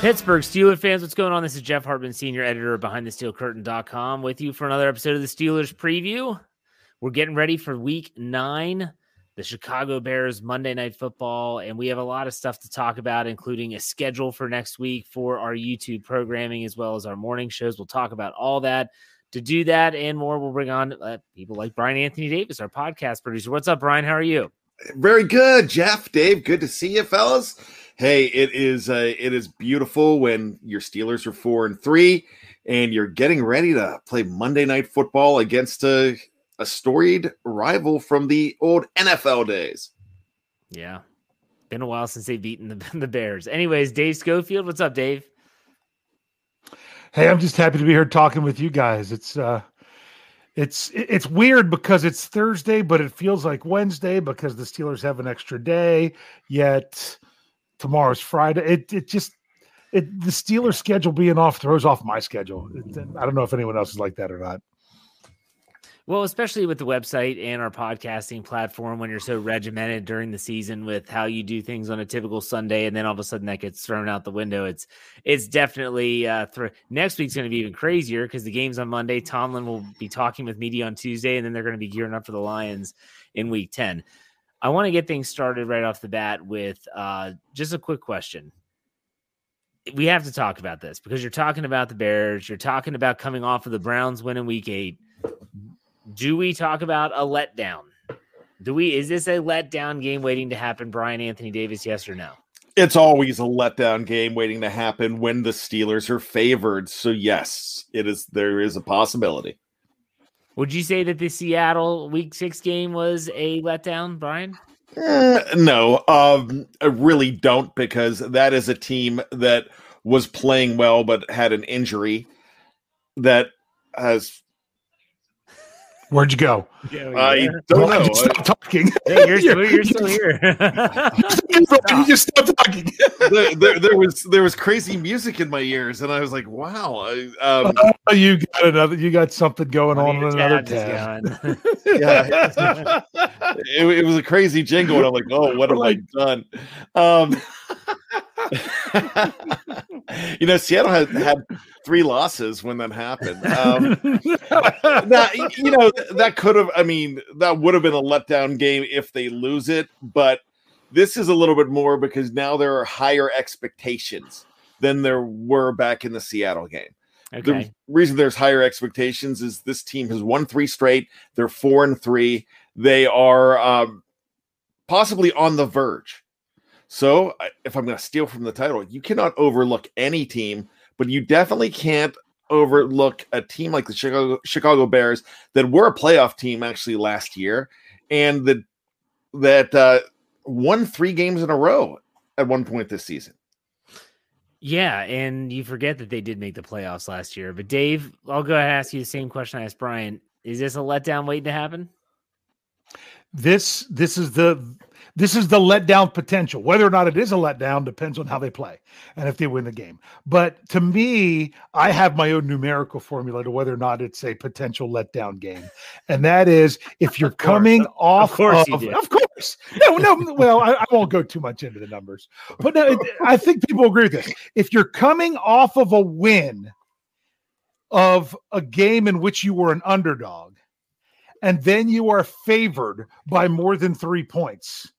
Pittsburgh Steelers fans, what's going on? This is Jeff Hartman, senior editor of BehindTheSteelCurtain.com, with you for another episode of the Steelers preview. We're getting ready for week nine, the Chicago Bears Monday Night Football, and we have a lot of stuff to talk about, including a schedule for next week for our YouTube programming as well as our morning shows. We'll talk about all that. To do that and more, we'll bring on uh, people like Brian Anthony Davis, our podcast producer. What's up, Brian? How are you? Very good, Jeff, Dave. Good to see you, fellas. Hey, it is uh, it is beautiful when your Steelers are four and three, and you're getting ready to play Monday Night Football against a, a storied rival from the old NFL days. Yeah. Been a while since they've beaten the, the Bears. Anyways, Dave Schofield, what's up, Dave? Hey, I'm just happy to be here talking with you guys. It's uh it's it's weird because it's Thursday, but it feels like Wednesday because the Steelers have an extra day, yet tomorrow's Friday. It it just it the Steelers schedule being off throws off my schedule. I don't know if anyone else is like that or not. Well, especially with the website and our podcasting platform, when you're so regimented during the season with how you do things on a typical Sunday, and then all of a sudden that gets thrown out the window. It's it's definitely uh, thr next week's going to be even crazier because the game's on Monday. Tomlin will be talking with media on Tuesday, and then they're going to be gearing up for the Lions in Week Ten. I want to get things started right off the bat with uh, just a quick question. We have to talk about this because you're talking about the Bears, you're talking about coming off of the Browns win in Week Eight do we talk about a letdown? Do we is this a letdown game waiting to happen, Brian Anthony Davis? Yes or no? It's always a letdown game waiting to happen when the Steelers are favored. So yes, it is. There is a possibility. Would you say that the Seattle week six game was a letdown, Brian? Eh, no, um, I really don't because that is a team that was playing well but had an injury that has. Where'd you go? I don't Why'd know. you stop talking? Hey, you're, still, you're still here. you just stopped talking. there, there, there was there was crazy music in my ears, and I was like, "Wow!" I, um, Oh, you got another. You got something going on in another tab is tab. gone. yeah, it, it was a crazy jingle, and I'm like, "Oh, what have I done?" Um, you know, Seattle had had three losses when that happened. Um, that you know that could have i mean that would have been a letdown game if they lose it but this is a little bit more because now there are higher expectations than there were back in the seattle game okay. the reason there's higher expectations is this team has won three straight. They're four and three. They are um, possibly on the verge. So if i'm going to steal from the title you cannot overlook any team but you definitely can't overlook a team like the chicago, chicago bears that were a playoff team actually last year and that that uh, won three games in a row at one point this season Yeah, and you forget that they did make the playoffs last year. But Dave, I'll go ahead and ask you the same question I asked Brian. Is this a letdown waiting to happen? this this is the this is the letdown potential. Whether or not it is a letdown depends on how they play and if they win the game. But to me, I have my own numerical formula to whether or not it's a potential letdown game, and that is if you're Of course. coming off course of, you do. of course. No, no. Well, I, I won't go too much into the numbers, but no, I think people agree with this. If you're coming off of a win of a game in which you were an underdog and then you are favored by more than three points.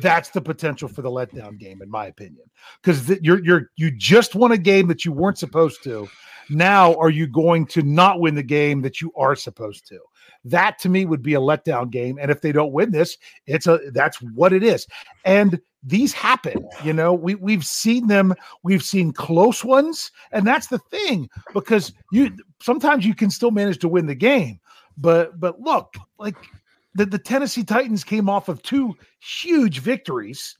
That's the potential for the letdown game, in my opinion, because you're you're you just won a game that you weren't supposed to. Now, are you going to not win the game that you are supposed to? That to me would be a letdown game. And if they don't win this, it's a that's what it is. And these happen, you know. We we've seen them, we've seen close ones, and that's the thing because you sometimes you can still manage to win the game. But but look, like the, the Tennessee Titans came off of two huge victories.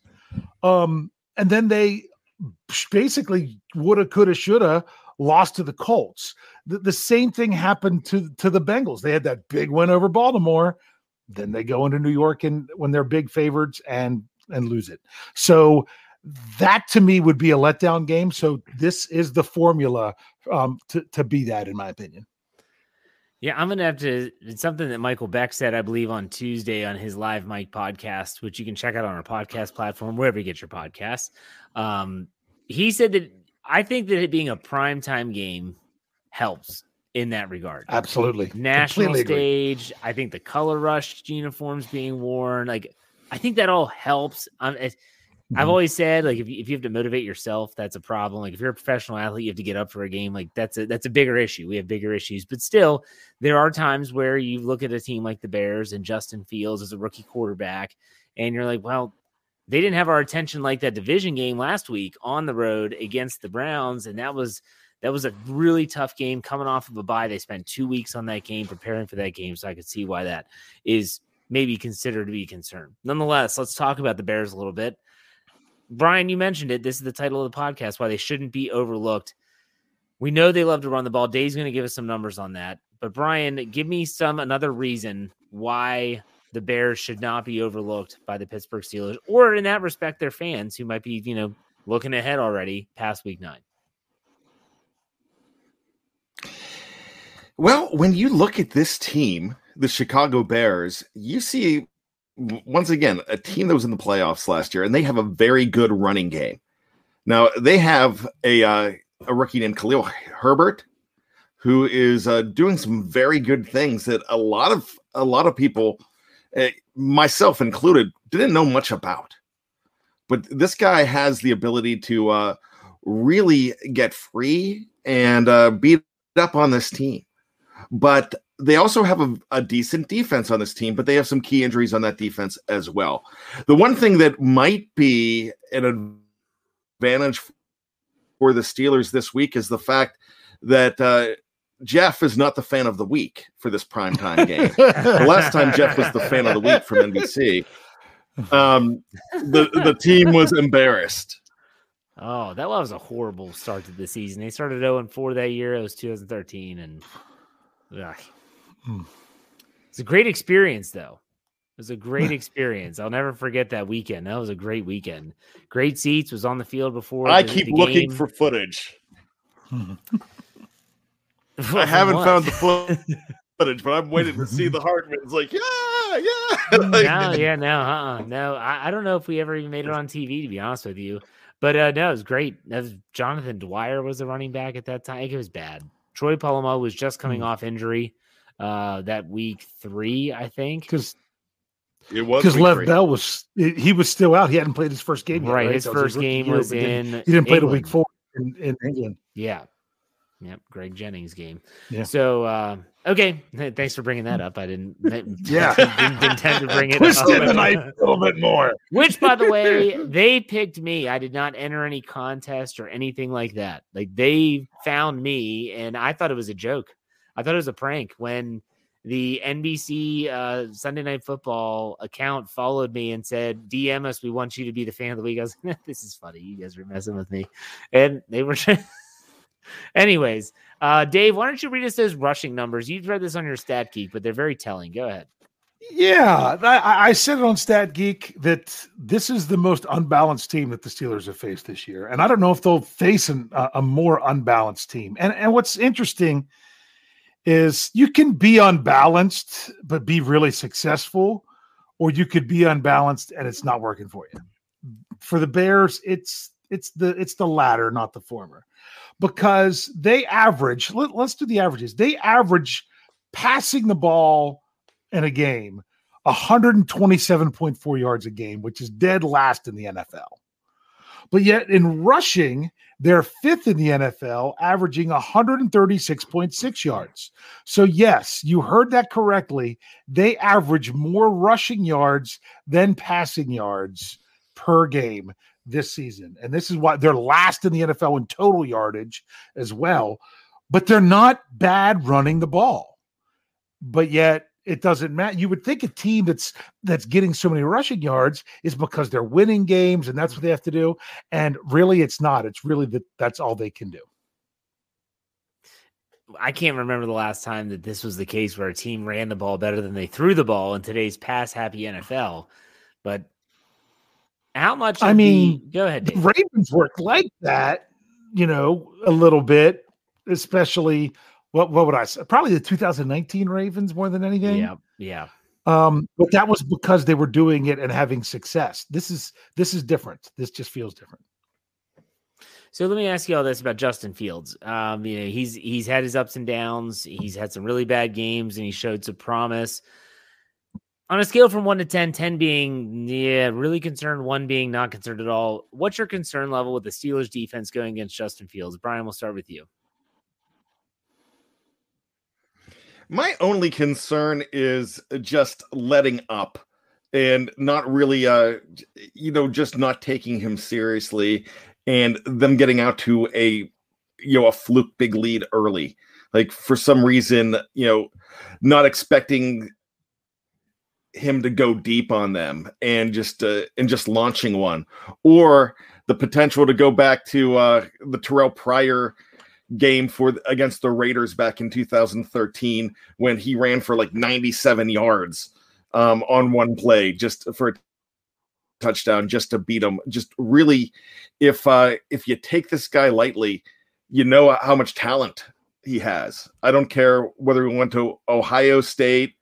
Um, and then they basically woulda, coulda, shoulda lost to the Colts. The, the same thing happened to to the Bengals. They had that big win over Baltimore. Then they go into New York and when they're big favorites and and lose it. So that to me would be a letdown game. So this is the formula um, to to be that, in my opinion. Yeah, I'm gonna have to. It's something that Michael Beck said, I believe, on Tuesday on his live mic podcast, which you can check out on our podcast platform wherever you get your podcasts. Um, he said that I think that it being a primetime game helps in that regard. Absolutely, National Completely agree. stage. I think the color rush uniforms being worn, like I think that all helps. Um, I've Mhm. always said, like, if you, if you have to motivate yourself, that's a problem. Like, if you're a professional athlete, you have to get up for a game. Like, that's a that's a bigger issue. We have bigger issues, but still, there are times where you look at a team like the Bears and Justin Fields as a rookie quarterback, and you're like, well, they didn't have our attention like that division game last week on the road against the Browns, and that was that was a really tough game coming off of a bye. They spent two weeks on that game preparing for that game, so I could see why that is maybe considered to be a concern. Nonetheless, let's talk about the Bears a little bit. Brian, you mentioned it. This is the title of the podcast why they shouldn't be overlooked. We know they love to run the ball. Dave's going to give us some numbers on that. But Brian, give me some another reason why the Bears should not be overlooked by the Pittsburgh Steelers, or in that respect, their fans who might be, you know, looking ahead already past week nine. Well, when you look at this team, the Chicago Bears, you see once again a team that was in the playoffs last year, and they have a very good running game. Now they have a uh, a rookie named Khalil Herbert, who is uh, doing some very good things that a lot of a lot of people, uh, myself included, didn't know much about. But this guy has the ability to uh, really get free and uh, beat up on this team but they also have a, a decent defense on this team, but they have some key injuries on that defense as well. The one thing that might be an advantage for the Steelers this week is the fact that uh, Jeff is not the fan of the week for this primetime game. the last time Jeff was the fan of the week from NBC, um, the the team was embarrassed. Oh, that was a horrible start to the season. They started 0 and 4 that year. It was 2013. And it's a great experience, though. It was a great experience. I'll never forget that weekend. That was a great weekend. Great seats, was on the field before. I the- keep the looking for footage. I haven't what? found the footage, but I'm waiting to see the Hartman. It's like, yeah, yeah. Like, no, yeah, no, uh-uh, no. I, I don't know if we ever even made it on TV, to be honest with you. But uh, no, it was great. That was Jonathan Dwyer was the running back at that time. It was bad. Troy Polamalu was just coming Hmm. off injury uh, that week three, I think. Because It was because week Lev three. Bell was he was still out. He hadn't played his first game yet. Right, Right, his That first rookie game was but he didn't- in. He didn't play the week four in, in England. Yeah. Yep. Greg Jennings game. Yeah. So, uh, okay. Thanks for bringing that up. I didn't, Yeah. didn't intend to bring it Twisted the up. knife a little bit more. Which, by the way, they picked me. I did not enter any contest or anything like that. Like they found me, and I thought it was a joke. I thought it was a prank when the NBC uh, Sunday Night Football account followed me and said, "DM us. We want you to be the fan of the week." I was like, "This is funny. You guys were messing with me," and they were. Anyways, uh, Dave, why don't you read us those rushing numbers? You've read this on your Stat Geek, but they're very telling. Go ahead. Yeah, I, I said it on Stat Geek that this is the most unbalanced team that the Steelers have faced this year, and I don't know if they'll face an, a, a more unbalanced team. And and what's interesting is you can be unbalanced but be really successful, or you could be unbalanced and it's not working for you. For the Bears, it's it's the it's the latter, not the former, because they average. Let, let's do the averages. They average passing the ball in a game 127.4 yards a game, which is dead last in the NFL. But yet in rushing, they're fifth in the NFL, averaging 136.6 yards. So, yes, you heard that correctly. They average more rushing yards than passing yards per game this season. And this is why they're last in the NFL in total yardage as well. But they're not bad running the ball. But yet, it doesn't matter. You would think a team that's that's getting so many rushing yards is because they're winning games and that's what they have to do. And really, it's not. It's really that that's all they can do. I can't remember the last time that this was the case where a team ran the ball better than they threw the ball in today's pass happy NFL. But how much? I of the- mean, go ahead. Dave. Ravens work like that, you know, a little bit, especially what what would I say? Probably the 2019 Ravens more than anything. Yeah, yeah. Um, but that was because they were doing it and having success. This is this is different. This just feels different. So let me ask you all this about Justin Fields. Um, you know, he's he's had his ups and downs. He's had some really bad games, and he showed some promise. On a scale from one to 10, 10 being yeah, really concerned, one being not concerned at all. What's your concern level with the Steelers defense going against Justin Fields? Brian, we'll start with you. My only concern is just letting up and not really uh you know just not taking him seriously and them getting out to a you know a fluke big lead early like for some reason you know not expecting him to go deep on them and just uh, and just launching one or the potential to go back to uh the Terrell Pryor game for against the Raiders back in 2013 when he ran for like 97 yards um, on one play just for a touchdown just to beat him. Just really, if uh, if you take this guy lightly, you know how much talent he has. I don't care whether he went to Ohio State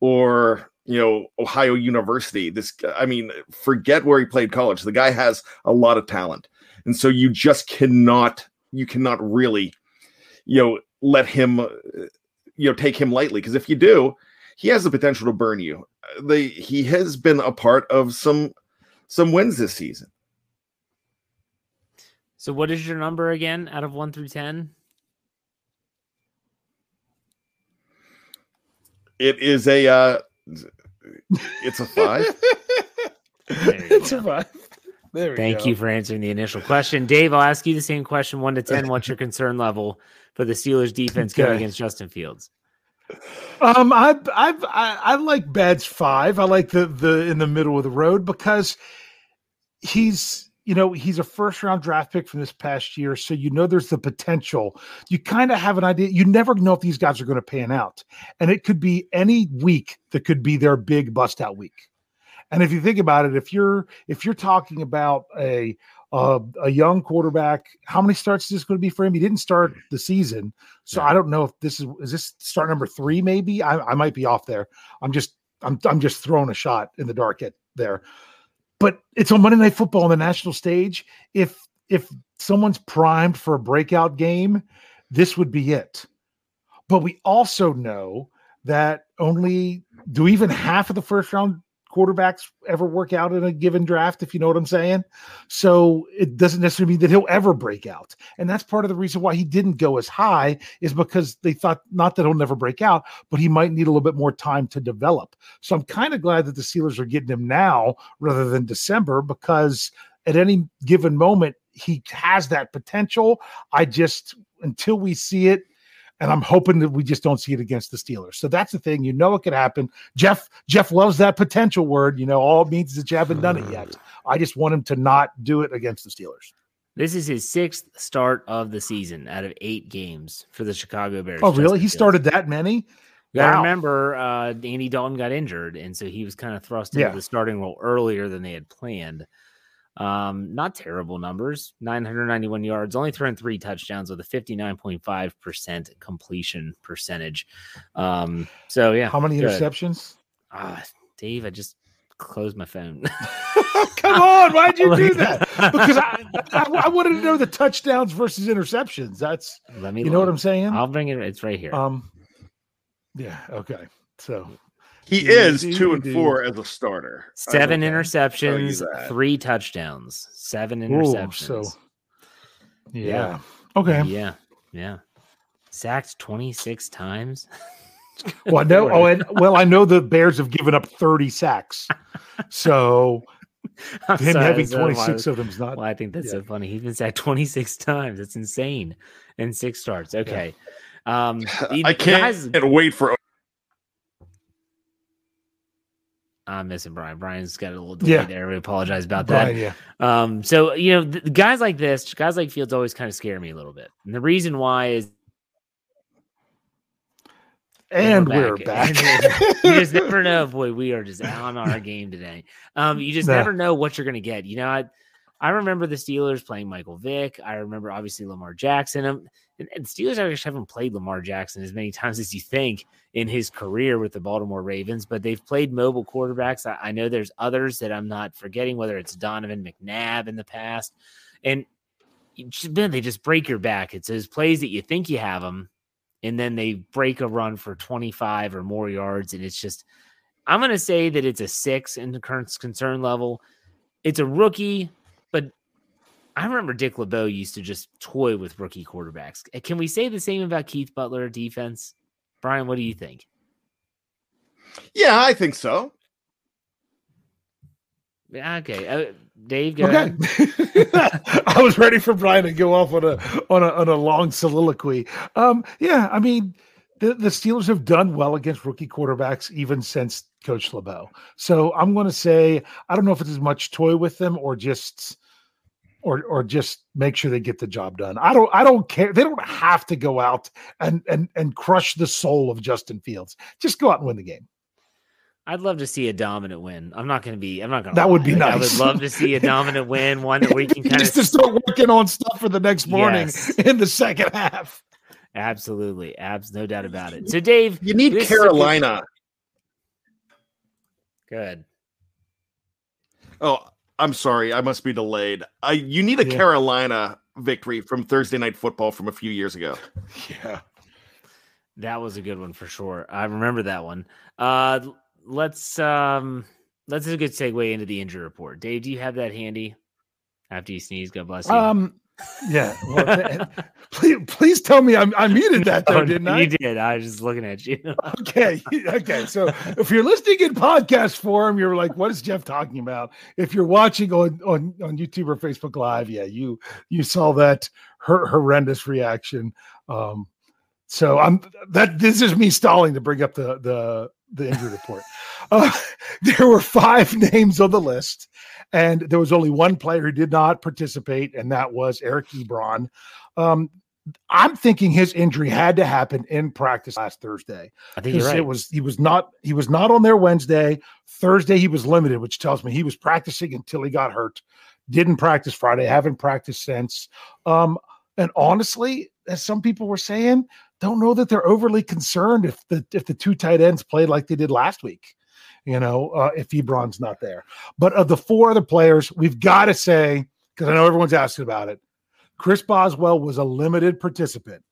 or you know Ohio University. This, I mean, forget where he played college. The guy has a lot of talent, and so you just cannot you cannot really, you know, let him, uh, you know, take him lightly. Because if you do, he has the potential to burn you. Uh, The he has been a part of some some wins this season. So, what is your number again out of one through 10? It is a uh, it's a five. It's go. a five. There we Thank go. you for answering the initial question. Dave, I'll ask you the same question one to 10. What's your concern level for the Steelers defense going Okay. against Justin Fields? Um, I I I, I like Bad's five. I like the the in the middle of the road because he's you know he's a first round draft pick from this past year, so you know there's the potential. You kind of have an idea. You never know if these guys are going to pan out, and it could be any week that could be their big bust out week. And if you think about it, if you're if you're talking about a uh, a young quarterback, how many starts is this going to be for him? He didn't start the season, so Yeah. I don't know if this is is this start number three. Maybe I, I might be off there. I'm just I'm I'm just throwing a shot in the dark at there. But it's on Monday Night Football on the national stage. If if someone's primed for a breakout game, this would be it. But we also know that only do even half of the first round quarterbacks ever work out in a given draft, if you know what I'm saying. So it doesn't necessarily mean that he'll ever break out. And that's part of the reason why he didn't go as high is because they thought not that he'll never break out, but he might need a little bit more time to develop. So I'm kind of glad that the Steelers are getting him now rather than December because at any given moment he has that potential. I just until we see it and I'm hoping that we just don't see it against the Steelers. So that's the thing. You know it could happen. Jeff Jeff loves that potential word. You know, all it means is that you haven't done it yet. I just want him to not do it against the Steelers. This is his sixth start of the season out of eight games for the Chicago Bears. Oh, really? He started that many? Gotta Wow. remember, uh, Andy Dalton got injured, and so he was kind of thrust into Yeah. the starting role earlier than they had planned. Um, not terrible numbers 991 yards, only thrown three touchdowns with a 59.5% completion percentage. Um, so yeah, How many good. interceptions? Ah, Dave, I just closed my phone. Come on, why'd you do that? Because I, I, I wanted to know the touchdowns versus interceptions. That's Let me you know what. I'm saying. I'll bring it. It's right here. Um, yeah. Okay. So He is two and four as a starter. Seven will tell you interceptions, three touchdowns, seven Ooh, interceptions. so yeah. Yeah. Okay. Yeah, yeah. Sacked 26 times. Well, I know. Oh, and well, I know the Bears have given up 30 sacks. So I'm him sorry, having that's not why- 26 of them is not. Well, I think that's yeah. so funny. He's been sacked 26 times. That's insane. In six starts. Okay. Um I can't guys- wait for I'm missing Brian. Brian's got a little delay Yeah. there. We apologize about that. Yeah. Um, so you know, the, the guys like this, guys like Fields always kind of scare me a little bit. And the reason why is And we're back. you just never know, boy. We are just on our game today. Um, you just Nah. never know what you're gonna get. You know, I I remember the Steelers playing Michael Vick. I remember obviously Lamar Jackson. And, and Steelers actually haven't played Lamar Jackson as many times as you think in his career with the Baltimore Ravens, but they've played mobile quarterbacks. I, I know there's others that I'm not forgetting, whether it's Donovan McNabb in the past, and then they just break your back. It's those plays that you think you have them, and then they break a run for 25 or more yards, and it's just. I'm going to say that it's a six in the current concern level. It's a rookie, I remember Dick LeBeau used to just toy with rookie quarterbacks. Uh, Can we say the same about Keith Butler defense? Brian, what do you think? Yeah, I think so. Yeah, Okay, uh, Dave, go Okay. ahead. I was ready for Brian to go off on a on a on a long soliloquy. Um, yeah, I mean, the, the Steelers have done well against rookie quarterbacks even since Coach LeBeau. So I'm going to say I don't know if it's as much toy with them or just or or just make sure they get the job done. I don't I don't care. They don't have to go out and and and crush the soul of Justin Fields. Just go out and win the game. I'd love to see a dominant win. I'm not going to be. I'm not going. To. That would be nice. I would love to see a dominant win, one that we can kind of just to start working on stuff for the next morning Yes. in the second half. Absolutely, abs, no doubt about it. So, Dave, You need This is a good- Carolina. good. Oh, I'm sorry. I must be delayed. I you need a Yeah. Carolina victory from Thursday night football from a few years ago. Yeah. That was a good one for sure. I remember that one. Uh let's um let's a good segue into the injury report. Dave, do you have that handy? After you sneeze, God bless you. Um, yeah. Well, please, please tell me I'm, I muted that though, Oh, didn't you I? You did. I was just looking at you. Okay. Okay. So if you're listening in podcast form, you're like, what is Jeff talking about? If you're watching on, on, on YouTube or Facebook Live, yeah, you you saw that her, horrendous reaction. Um, so I'm that this is me stalling to bring up the the the injury report. Uh, there were five names on the list, and there was only one player who did not participate, and that was Eric Ebron. Um, I'm thinking his injury had to happen in practice last Thursday. I think you're right. It was he was not he was not on there Wednesday. Thursday he was limited, which tells me he was practicing until he got hurt. Didn't practice Friday. Haven't practiced since. Um, and honestly, as some people were saying, don't know that they're overly concerned if the if the two tight ends played like they did last week. You know, uh, if Ebron's not there. But of the four other players, we've got to say because I know everyone's asking about it. Chris Boswell was a limited participant.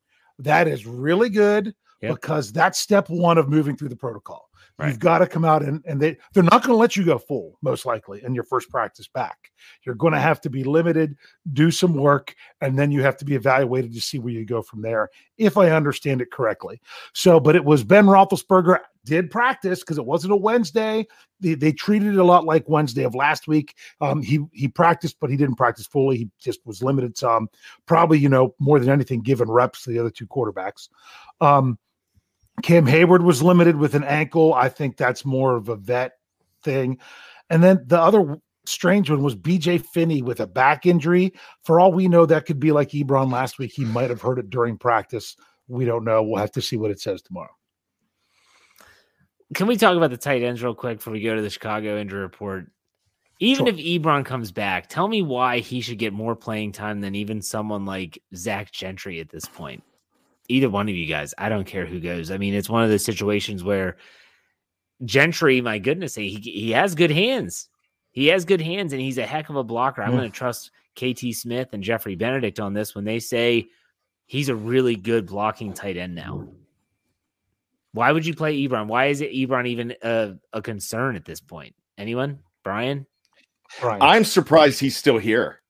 That is really good Yep. because that's step one of moving through the protocol. Right. You've got to come out and, and they they're not going to let you go full, most likely, in your first practice back. You're going to have to be limited, do some work, and then you have to be evaluated to see where you go from there, if I understand it correctly. So, but it was Ben Roethlisberger did practice because it wasn't a Wednesday. They, they treated it a lot like Wednesday of last week. Um, he he practiced, but he didn't practice fully. He just was limited some, probably you know more than anything, given reps to the other two quarterbacks. Um, Cam Hayward was limited with an ankle. I think that's more of a vet thing. And then the other strange one was BJ Finney with a back injury. For all we know, that could be like Ebron last week. He might have heard it during practice. We don't know. We'll have to see what it says tomorrow. Can we talk about the tight ends real quick before we go to the Chicago injury report? Even Sure. if Ebron comes back, tell me why he should get more playing time than even someone like Zach Gentry at this point. Either one of you guys, I don't care who goes. I mean, it's one of those situations where Gentry, my goodness, he he has good hands. He has good hands, and he's a heck of a blocker. I'm Yeah. going to trust KT Smith and Jeffrey Benedict on this when they say he's a really good blocking tight end now. Why would you play Ebron? Why is it Ebron even a, a concern at this point? Anyone? Brian? Brian. I'm surprised he's still here.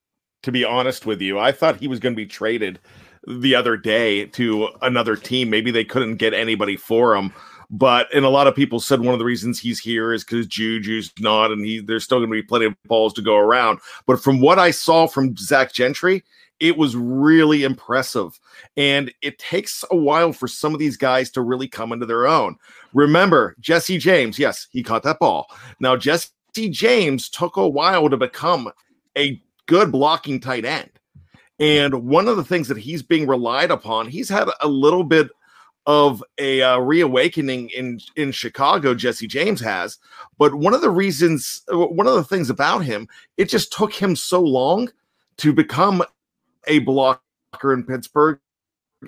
To be honest with you, I thought he was going to be traded the other day to another team. Maybe they couldn't get anybody for him. But and a lot of people said one of the reasons he's here is because Juju's not, and he there's still going to be plenty of balls to go around. But from what I saw from Zach Gentry, it was really impressive. And it takes a while for some of these guys to really come into their own. Remember, Jesse James, yes, he caught that ball. Now, Jesse James took a while to become a good blocking tight end. And one of the things that he's being relied upon, he's had a little bit of a uh, reawakening in in Chicago. Jesse James has, but one of the reasons, one of the things about him, it just took him so long to become a blocker in Pittsburgh.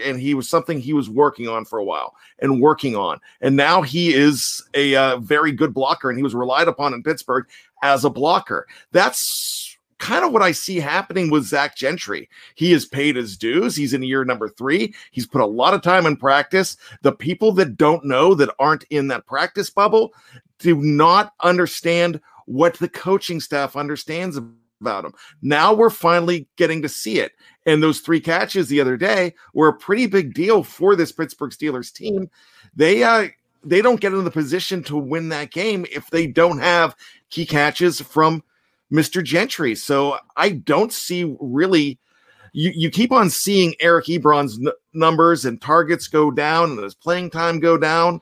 And he was something he was working on for a while and working on. And now he is a uh, very good blocker and he was relied upon in Pittsburgh as a blocker. That's kind of what I see happening with Zach Gentry. He has paid his dues. He's in year number three. He's put a lot of time in practice. The people that don't know that aren't in that practice bubble do not understand what the coaching staff understands about him. Now we're finally getting to see it. And those three catches the other day were a pretty big deal for this Pittsburgh Steelers team. They uh they don't get in the position to win that game if they don't have key catches from Mr. Gentry. So I don't see really. You, you keep on seeing Eric Ebron's n- numbers and targets go down and his playing time go down.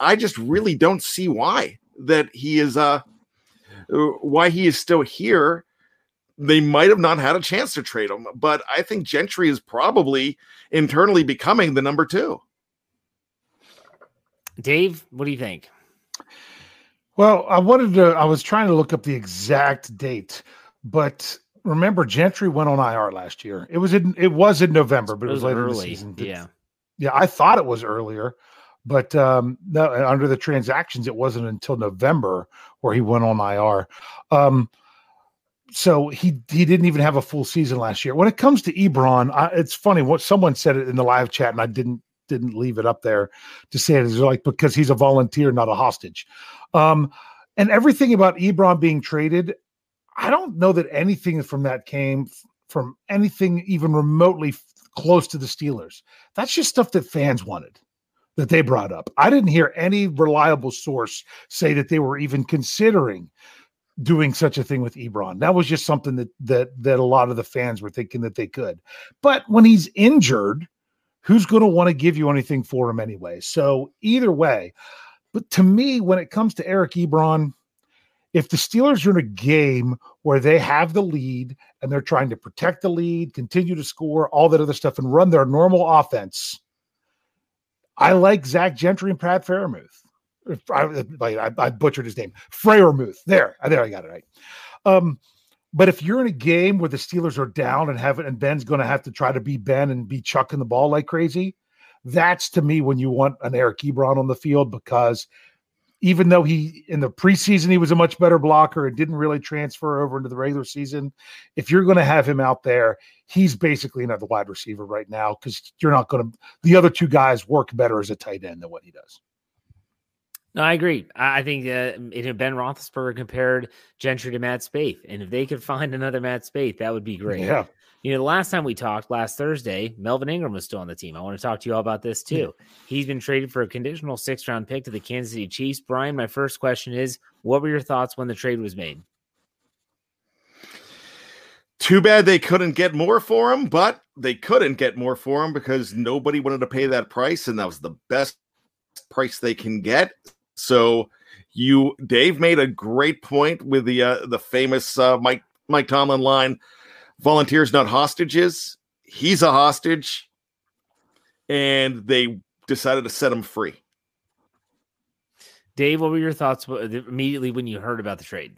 I just really don't see why that he is uh why he is still here. They might have not had a chance to trade him, but I think Gentry is probably internally becoming the number two. Dave, what do you think? Well, I wanted to. I was trying to look up the exact date, but remember, Gentry went on IR last year. It was in. It was in November, but it, was, later in the season. Yeah. yeah. I thought it was earlier, but um, no, under the transactions, it wasn't until November where he went on IR. Um, so he he didn't even have a full season last year. When it comes to Ebron, I, it's funny what someone said it in the live chat, and I didn't didn't leave it up there to say it is like because he's a volunteer, not a hostage. Um, and everything about Ebron being traded, I don't know that anything from that came from anything even remotely f- close to the Steelers. That's just stuff that fans wanted that they brought up. I didn't hear any reliable source say that they were even considering doing such a thing with Ebron. That was just something that that that a lot of the fans were thinking that they could. But when he's injured, who's going to want to give you anything for him anyway? So either way, but to me, when it comes to Eric Ebron, if the Steelers are in a game where they have the lead and they're trying to protect the lead, continue to score, all that other stuff, and run their normal offense, I like Zach Gentry and Pat Fairmouth. I, I, I butchered his name, Freiermuth. There, there, I got it right. Um, but if you're in a game where the Steelers are down and have and Ben's going to have to try to be Ben and be chucking the ball like crazy, that's to me when you want an Eric Ebron on the field because even though he in the preseason he was a much better blocker and didn't really transfer over into the regular season, if you're going to have him out there, he's basically another wide receiver right now because you're not going to. The other two guys work better as a tight end than what he does. No, I agree. I think uh, Ben Roethlisberger compared Gentry to Matt Spaeth, and if they could find another Matt Spaeth, that would be great. Yeah. You know, the last time we talked last Thursday, Melvin Ingram was still on the team. I want to talk to you all about this too. He's been traded for a conditional six round pick to the Kansas City Chiefs. Brian, my first question is what were your thoughts when the trade was made? Too bad they couldn't get more for him, but they couldn't get more for him because nobody wanted to pay that price, and that was the best price they can get. So you, Dave, made a great point with the uh, the famous uh, Mike Mike Tomlin line: "Volunteers, not hostages." He's a hostage, and they decided to set him free. Dave, what were your thoughts immediately when you heard about the trade?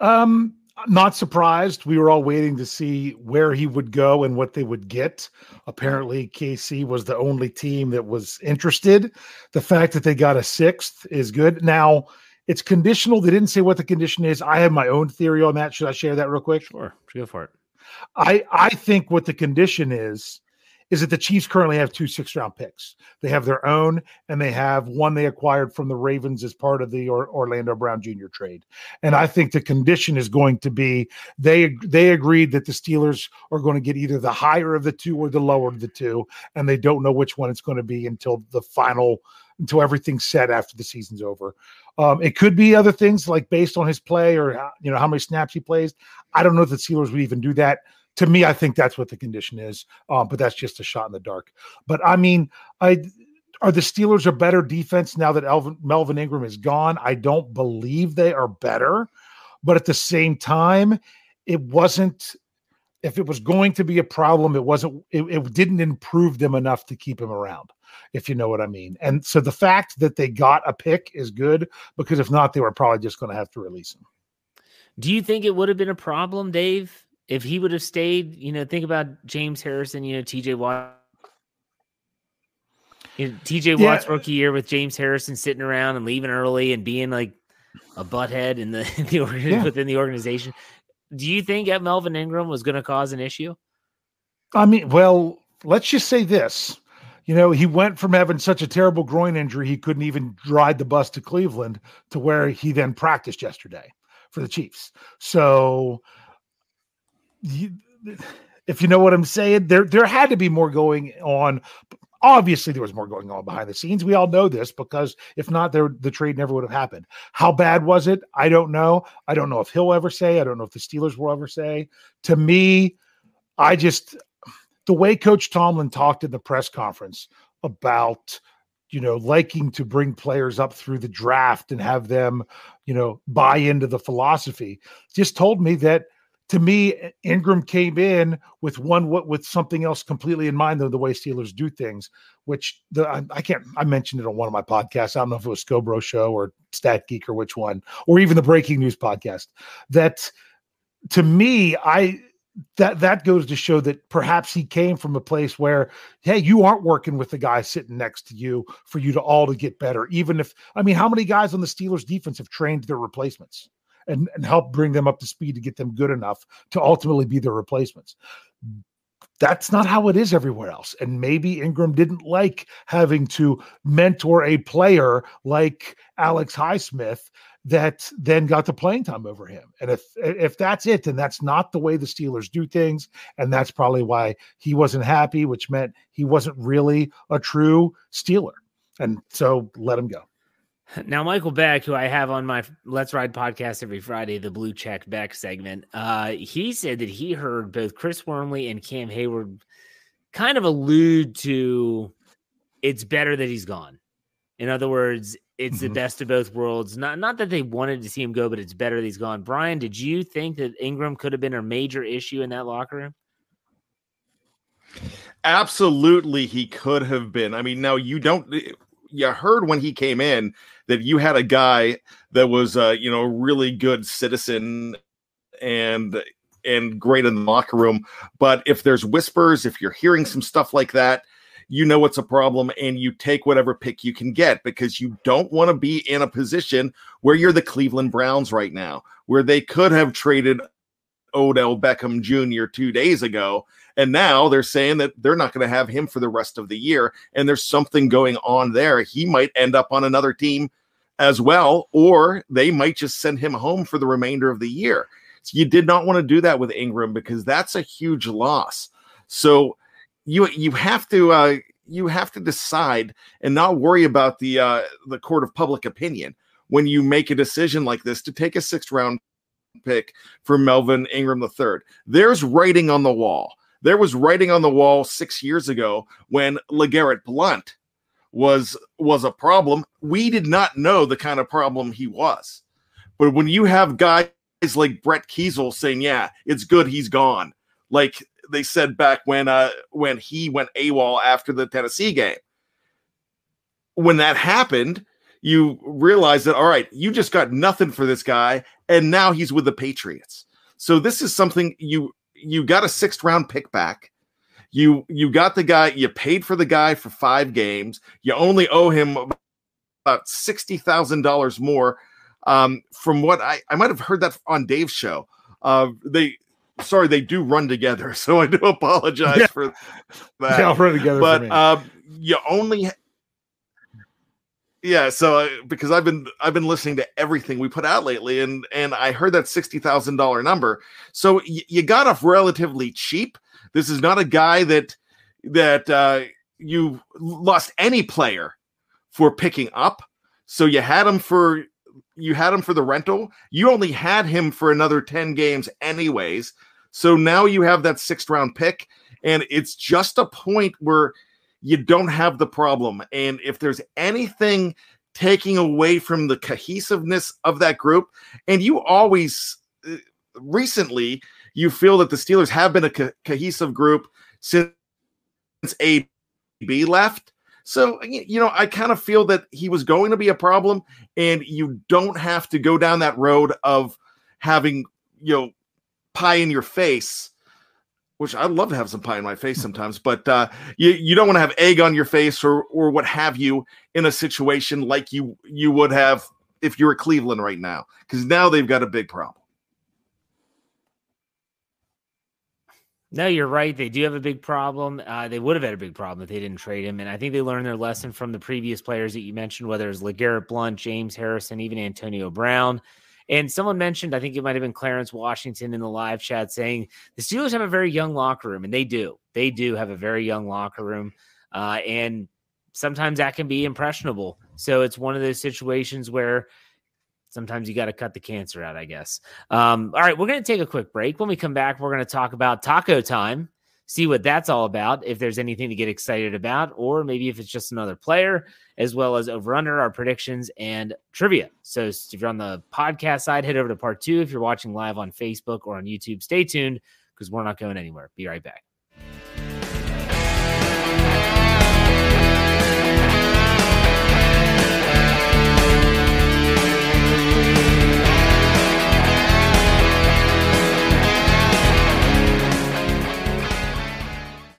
Um, not surprised. We were all waiting to see where he would go and what they would get. Apparently, KC was the only team that was interested. The fact that they got a sixth is good. Now, it's conditional. They didn't say what the condition is. I have my own theory on that. Should I share that real quick? Sure, go for it. I I think what the condition is is that the Chiefs currently have two six round picks. They have their own, and they have one they acquired from the Ravens as part of the or- Orlando Brown Jr. trade. And I think the condition is going to be they they agreed that the Steelers are going to get either the higher of the two or the lower of the two, and they don't know which one it's going to be until the final until everything's set after the season's over. Um, it could be other things like based on his play or you know how many snaps he plays. I don't know if the Steelers would even do that. To me, I think that's what the condition is. Um, but that's just a shot in the dark. But I mean, I are the Steelers a better defense now that Elvin, Melvin Ingram is gone? I don't believe they are better, but at the same time, it wasn't. If it was going to be a problem, it wasn't. It, it didn't improve them enough to keep him around if you know what I mean. And so the fact that they got a pick is good because if not, they were probably just going to have to release him. Do you think it would have been a problem, Dave, if he would have stayed? You know, think about James Harrison, you know, TJ Watt. You know, TJ Yeah. Watt's rookie year with James Harrison sitting around and leaving early and being like a butthead in the, in the Yeah. within the organization. Do you think that Melvin Ingram was going to cause an issue? I mean, well, let's just say this. You know, he went from having such a terrible groin injury, he couldn't even ride the bus to Cleveland to where he then practiced yesterday for the Chiefs. So, you, if you know what I'm saying, there there had to be more going on. Obviously, there was more going on behind the scenes. We all know this because if not, there the trade never would have happened. How bad was it? I don't know. I don't know if he'll ever say. I don't know if the Steelers will ever say. To me, I just the way Coach Tomlin talked in the press conference about you know liking to bring players up through the draft and have them you know buy into the philosophy just told me that to me Ingram came in with one with something else completely in mind than the way Steelers do things which the I, I can't I mentioned it on one of my podcasts I don't know if it was Scobro show or Stat Geek or which one or even the Breaking News podcast that to me I that that goes to show that perhaps he came from a place where hey you aren't working with the guy sitting next to you for you to all to get better even if i mean how many guys on the steelers defense have trained their replacements and and helped bring them up to speed to get them good enough to ultimately be their replacements that's not how it is everywhere else and maybe ingram didn't like having to mentor a player like alex highsmith that then got the playing time over him. And if if that's it, then that's not the way the Steelers do things, and that's probably why he wasn't happy, which meant he wasn't really a true Steeler. And so let him go. Now, Michael Beck, who I have on my Let's Ride podcast every Friday, the Blue Check Beck segment, uh, he said that he heard both Chris Wormley and Cam Hayward kind of allude to it's better that he's gone. In other words, it's the Mhm. best of both worlds. Not not that they wanted to see him go, but it's better that he's gone. Brian, did you think that Ingram could have been a major issue in that locker room? Absolutely, he could have been. I mean, now you don't. You heard when he came in that you had a guy that was, uh, you know, really good citizen and and great in the locker room. But if there's whispers, if you're hearing some stuff like that, you know it's a problem, and you take whatever pick you can get because you don't want to be in a position where you're the Cleveland Browns right now, where they could have traded Odell Beckham Jr. two days ago and now they're saying that they're not going to have him for the rest of the year. And there's something going on there. He might end up on another team as well, or they might just send him home for the remainder of the year. So you did not want to do that with Ingram because that's a huge loss. So you you have to uh, you have to decide and not worry about the uh, the court of public opinion when you make a decision like this to take a sixth round pick for Melvin Ingram III. There's writing on the wall there was writing on the wall six years ago when LeGarrette Blount was was a problem. We did not know the kind of problem he was. But when you have guys like Brett Keisel saying, "Yeah, it's good he's gone," like they said back when uh when he went AWOL after the Tennessee game, when that happened, you realize that all right, you just got nothing for this guy, and now he's with the Patriots. So this is something you you got a sixth round pick back. You you got the guy, you paid for the guy for five games. You only owe him about sixty thousand dollars more. Um, from what I I might have heard that on Dave's show. Uh, they sorry, they do run together. So I do apologize Yeah. for that. They all run together. but um, you only yeah so uh, because i've been i've been listening to everything we put out lately and and i heard that $60000 number. So y- you got off relatively cheap. This is not a guy that that uh you lost any player for picking up. So you had him for you had him for the rental. You only had him for another 10 games anyways. So now you have that sixth round pick and it's just a point where you don't have the problem. And if there's anything taking away from the cohesiveness of that group, and you always uh, recently you feel that the Steelers have been a co- cohesive group since AB left. So, you know, I kind of feel that he was going to be a problem, and you don't have to go down that road of having, you know, pie in your face which I'd love to have some pie in my face sometimes, but uh, you you don't want to have egg on your face or or what have you in a situation like you you would have if you were Cleveland right now, because now they've got a big problem. No, you're right. They do have a big problem. Uh, they would have had a big problem if they didn't trade him. And I think they learned their lesson from the previous players that you mentioned, whether it's LeGarrette Blount, James Harrison, even Antonio Brown. And someone mentioned, I think it might have been Clarence Washington in the live chat saying the Steelers have a very young locker room, and they do. They do have a very young locker room. Uh, and sometimes that can be impressionable. So it's one of those situations where sometimes you got to cut the cancer out, I guess. Um, all right, we're going to take a quick break. When we come back, we're going to talk about taco time, see what that's all about, if there's anything to get excited about, or maybe if it's just another player, as well as over under our predictions and trivia. So if you're on the podcast side, head over to part two. If you're watching live on Facebook or on YouTube, stay tuned because we're not going anywhere. Be right back.